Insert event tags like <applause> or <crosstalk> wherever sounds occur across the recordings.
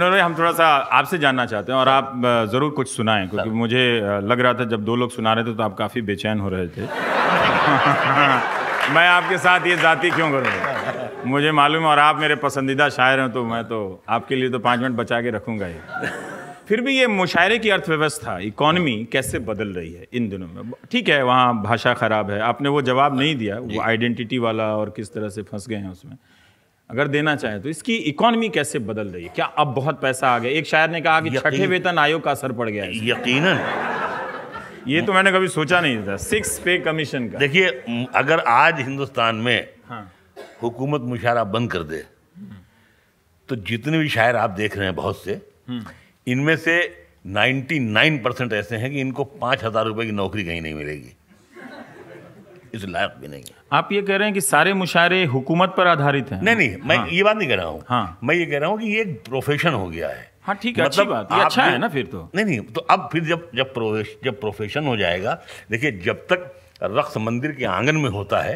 मुनवर भाई हम थोड़ा सा आपसे जानना चाहते हैं और आप ज़रूर कुछ सुनाएँ क्योंकि मुझे लग रहा था जब दो लोग सुना रहे थे तो आप काफ़ी बेचैन हो रहे थे। <laughs> मैं आपके साथ ये जाति क्यों करूँगा मुझे मालूम है और आप मेरे पसंदीदा शायर हैं तो मैं तो आपके लिए तो पाँच मिनट बचा के रखूँगा ही। फिर भी ये मुशायरे की अर्थव्यवस्था इकोनॉमी कैसे बदल रही है इन दिनों में? ठीक है वहाँ भाषा खराब है। आपने वो जवाब नहीं दिया वो आइडेंटिटी वाला और किस तरह से फंस गए हैं उसमें। अगर देना चाहें तो इसकी इकोनॉमी कैसे बदल रही है? क्या अब बहुत पैसा आ गया? एक शायर ने कहा कि छठे वेतन आयोग का असर पड़ गया है। यकीनन। ये तो मैंने कभी सोचा नहीं था। सिक्स पे कमीशन का। देखिए अगर आज हिंदुस्तान में हाँ। हुकूमत मुशायरा बंद कर दे तो जितने भी शायर आप देख रहे हैं बहुत से इनमें से 99 परसेंट ऐसे हैं कि इनको पाँच हज़ार रुपये की नौकरी कहीं नहीं मिलेगी। इस लायक भी नहीं है। आप ये कह रहे हैं कि सारे मुशायरे हुकूमत पर आधारित हैं? नहीं नहीं मैं हाँ। ये बात नहीं कह रहा हूँ। हाँ। मैं ये कह रहा हूँ कि ये एक प्रोफेशन हो गया है। हाँ ठीक है मतलब अच्छी बात ये अच्छा है ना फिर तो। नहीं नहीं तो अब फिर जब जब प्रोफेश जब प्रोफेशन हो जाएगा देखिए जब तक रक्स मंदिर के आँगन में होता है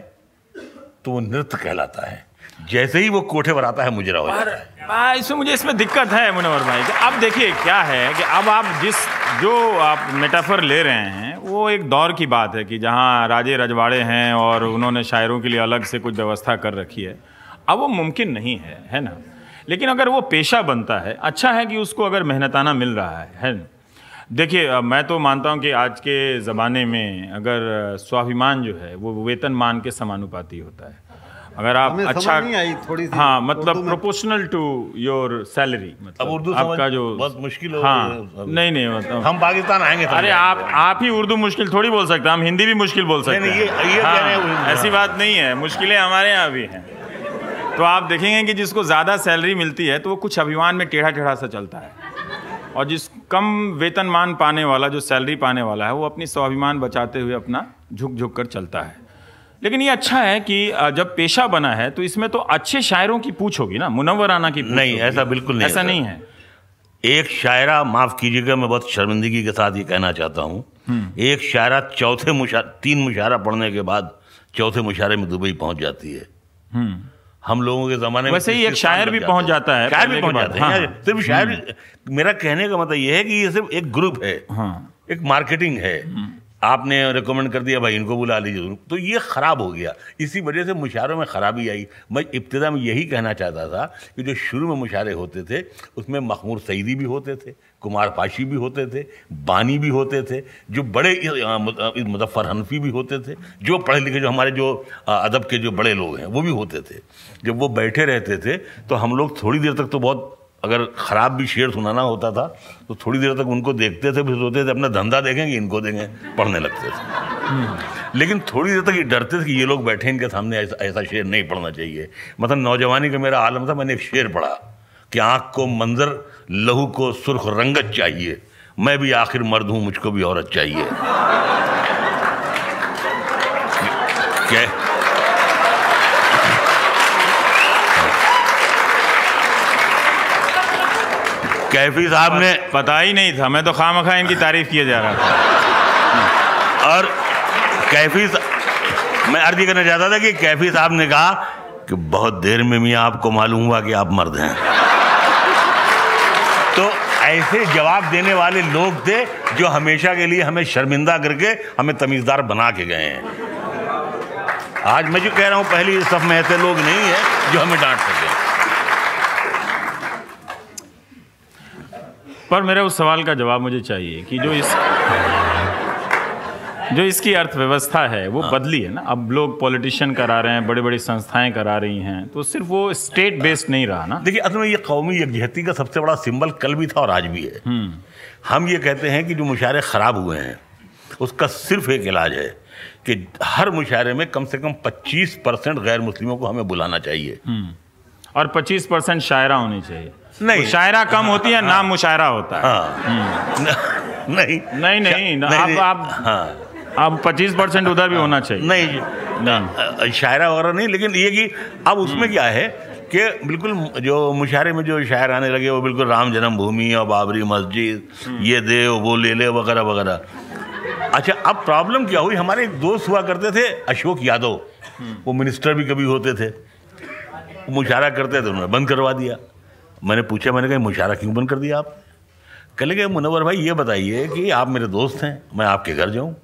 तो वो नृत्य कहलाता है। जैसे ही वो कोठे पर आता है मुजरा हो जाता है। आ, इसमें मुझे इसमें दिक्कत है मुनवर भाई अब देखिए क्या है कि अब आप जिस जो आप मेटाफर ले रहे हैं वो एक दौर की बात है कि जहाँ राजे रजवाड़े हैं और उन्होंने शायरों के लिए अलग से कुछ व्यवस्था कर रखी है। अब वो मुमकिन नहीं है है ना? लेकिन अगर वो पेशा बनता है अच्छा है कि उसको अगर मेहनताना मिल रहा है है ना? देखिए मैं तो मानता हूँ कि आज के ज़माने में अगर स्वाभिमान जो है, वो वेतन मान के समानुपाती होता है। अगर आप हमें अच्छा नहीं आई थोड़ी सी हाँ मतलब Urdu proportional to your salary मतलब अब उर्दू आपका जो बहुत मुश्किल हो हाँ है। नहीं नहीं मतलब हम पाकिस्तान आएँगे अरे आप आप ही उर्दू मुश्किल थोड़ी बोल सकते हैं हम हिंदी भी मुश्किल बोल सकते हैं। ये- ये हाँ, कह रहे हैं। वो- ऐसी बात नहीं है मुश्किलें हमारे यहाँ भी हैं। तो आप देखेंगे कि जिसको ज़्यादा सैलरी मिलती है तो वो कुछ अभिमान में टेढ़ा टेढ़ा सा चलता है। और जिस कम वेतनमान पाने वाला जो सैलरी पाने वाला है वो अपनी स्वाभिमान बचाते हुए अपना झुक झुक कर चलता है। लेकिन ये अच्छा है कि जब पेशा बना है तो इसमें तो अच्छे शायरों की पूछ होगी ना? मुनव्वराना की पूछ नहीं, ऐसा बिल्कुल नहीं ऐसा नहीं है। एक शायरा माफ़ कीजिएगा मैं बहुत शर्मिंदगी के साथ ये कहना चाहता हूँ। एक शायरा चौथे मुशा तीन मुशायरा पढ़ने के बाद चौथे मुशायरे में दुबई पहुँच जाती है। हम लोगों के जमाने में वैसे ही एक शायर भी पहुँच जाता है। शायर भी के पहुँच जाते हैं। हाँ। सिर्फ़ शायर मेरा कहने का मतलब यह है कि ये सिर्फ़ एक ग्रुप है। हाँ। एक मार्केटिंग है। आपने रिकमेंड कर दिया, भाई इनको बुला लीजिए। ज़रूर तो ये खराब हो गया। इसी वजह से मुशायरों में खराबी आई। मैं इब्तदा में यही कहना चाहता था कि जो शुरू में मुशारे होते थे, उसमें मखमूर सईदी भी होते थे, कुमार पाशी भी होते थे, बानी भी होते थे, जो बड़े मु- मुजफ्फर हनफी भी होते थे, जो पढ़े लिखे, जो हमारे जो अदब के जो बड़े लोग हैं, वो भी होते थे। जब वो बैठे रहते थे तो हम लोग थोड़ी देर तक तो बहुत अगर ख़राब भी शेर सुनाना होता था तो थोड़ी देर तक उनको देखते थे, फिर सोचते थे, अपना धंधा देखेंगे, इनको देंगे, पढ़ने लगते थे। लेकिन थोड़ी देर तक ये डरते थे कि ये लोग बैठे इनके सामने, ऐसा ऐसा शेर नहीं पढ़ना चाहिए। मतलब नौजवानी का मेरा आलम था, मैंने एक शेर पढ़ा कि आँख को मंजर, लहू को सुर्ख रंगत चाहिए, मैं भी आखिर मर्द हूँ, मुझको भी औरत चाहिए। क्या कैफी साहब ने पता ही नहीं था। मैं तो खाम खा इनकी तारीफ़ किया जा रहा था। और कैफी मैं अर्जी करना चाहता था कि कैफी साहब ने कहा कि बहुत देर में मियाँ आपको मालूम हुआ कि आप मर्द हैं। तो ऐसे जवाब देने वाले लोग थे जो हमेशा के लिए हमें शर्मिंदा करके हमें तमीज़दार बना के गए हैं। आज मैं जो कह रहा हूँ पहली सफ में ऐसे लोग नहीं है जो हमें डांट सके। पर मेरे उस सवाल का जवाब मुझे चाहिए कि जो इस जो इसकी अर्थव्यवस्था है वो हाँ। बदली है ना? अब लोग पॉलिटिशियन करा रहे हैं बड़ी बड़ी संस्थाएँ करा रही हैं तो सिर्फ़ वो स्टेट बेस्ड नहीं रहा ना? देखिए असल में ये कौमी यकजहती का सबसे बड़ा सिंबल कल भी था और आज भी है। हम ये कहते हैं कि जो मुशारे ख़राब हुए हैं उसका सिर्फ़ एक इलाज है कि हर मुशायरे में कम से कम 25 परसेंट गैर मुस्लिमों को हमें बुलाना चाहिए। और 25 परसेंट शायरा होनी चाहिए। नहीं। वो शायरा कम होती है नाम मुशायरा होता है। हाँ। नहीं। नहीं नहीं नहीं, आप आप हाँ। अब 25 परसेंट उधर भी होना चाहिए। नहीं। नहीं शायरा वगैरह नहीं लेकिन ये कि अब उसमें क्या है कि बिल्कुल जो मुशायरे में जो शायर आने लगे वो बिल्कुल राम जन्मभूमि और बाबरी मस्जिद ये दे वो ले ले वगैरह वगैरह। अच्छा अब प्रॉब्लम क्या हुई? हमारे एक दोस्त हुआ करते थे अशोक यादव। वो मिनिस्टर भी कभी होते थे। मुशायरा करते थे उन्होंने बंद करवा दिया। मैंने पूछा मैंने कहा मुशारा क्यों बंद कर दिया आप? कहने गए मुनवर भाई ये बताइए कि आप मेरे दोस्त हैं मैं आपके घर जाऊँ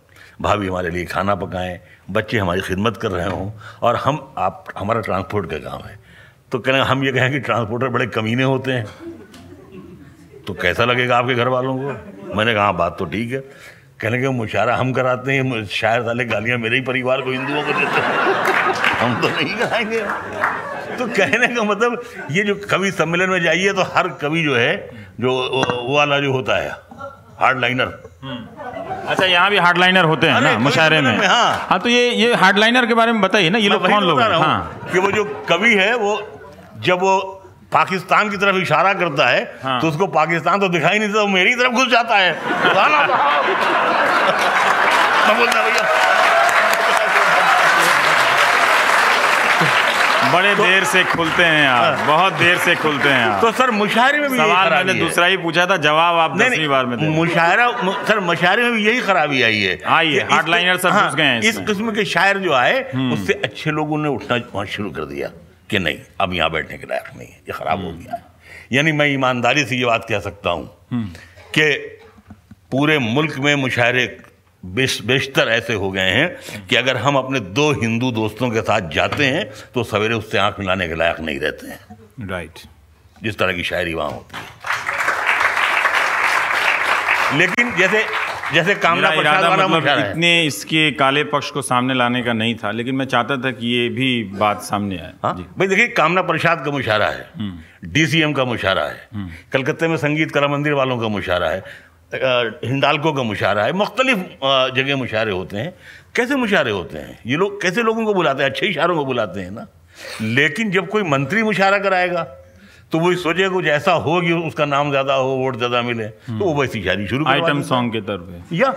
भाभी हमारे लिए खाना पकाएँ बच्चे हमारी खिदमत कर रहे हों और हम आप हमारा ट्रांसपोर्ट का काम है। तो कहने हम ये कहें कि ट्रांसपोर्टर बड़े कमीने होते हैं। तो कैसा लगेगा आपके घर वालों को? मैंने कहा हाँ, बात तो ठीक है। कहने के मुशारा हम कराते हैं शायद वाले गालियाँ मेरे ही परिवार को हिंदुओं को देते हैं। हम तो नहीं कराएँगे। तो कहने का मतलब ये जो कवि सम्मेलन में जाइए तो हर कवि जो है जो वो वाला जो होता है हार्ड लाइनर अच्छा यहाँ भी हार्डलाइनर होते हैं ना मुशायरे में। हाँ। हाँ तो ये ये हार्डलाइनर के बारे में बताइए ना ये लोग कौन लोग हाँ? कि वो जो कवि है वो जब वो पाकिस्तान की तरफ़ इशारा करता है हाँ। तो उसको पाकिस्तान तो दिखाई नहीं देता वो मेरी तरफ़ घुस जाता है <laughs> <laughs> भैया बड़े तो, देर से खुलते हैं आप हाँ। बहुत देर से खुलते हैं आप तो सर मुशायरे में भी सवाल मैंने दूसरा ही पूछा था जवाब आप दसवीं बार में मुशायरा सर मुशायरे में भी यही खराबी आई है आई है हार्डलाइनर सब हाँ, गए हैं इस किस्म के शायर जो आए हम्म। उससे अच्छे लोगों ने उठना शुरू कर दिया कि नहीं अब यहाँ बैठने के लायक नहीं है ये खराब हो हम्म। गया यानी मैं ईमानदारी से ये बात कह सकता हूँ हम्म। कि पूरे मुल्क में मुशायरे बेशतर ऐसे हो गए हैं कि अगर हम अपने दो हिंदू दोस्तों के साथ जाते हैं तो सवेरे उससे आँख मिलाने के लायक नहीं रहते हैं। राइट जिस तरह की शायरी वहाँ होती है। लेकिन जैसे जैसे कामना प्रसाद मतलब इतने इसके काले पक्ष को सामने लाने का नहीं था लेकिन मैं चाहता था कि ये भी बात सामने आए। हाँ? भाई देखिए कामना प्रसाद का मुशारा है डीसीएम हम्म। का मुशारा है हम्म। कलकत्ते में संगीत कला मंदिर वालों का मुशारा है। हिंडालकों का मुशारा है मुख्तलिफ़ जगह मुशारे होते हैं। कैसे मुशारे होते हैं? ये लोग कैसे लोगों को बुलाते हैं? अच्छे इशारों को बुलाते हैं ना। लेकिन जब कोई मंत्री मुशारा कराएगा तो वो सोचे कुछ ऐसा हो कि उसका नाम ज़्यादा हो वोट ज़्यादा मिले तो वो वैसी शादी शुरू आइटम सॉन्ग के तौर पे। या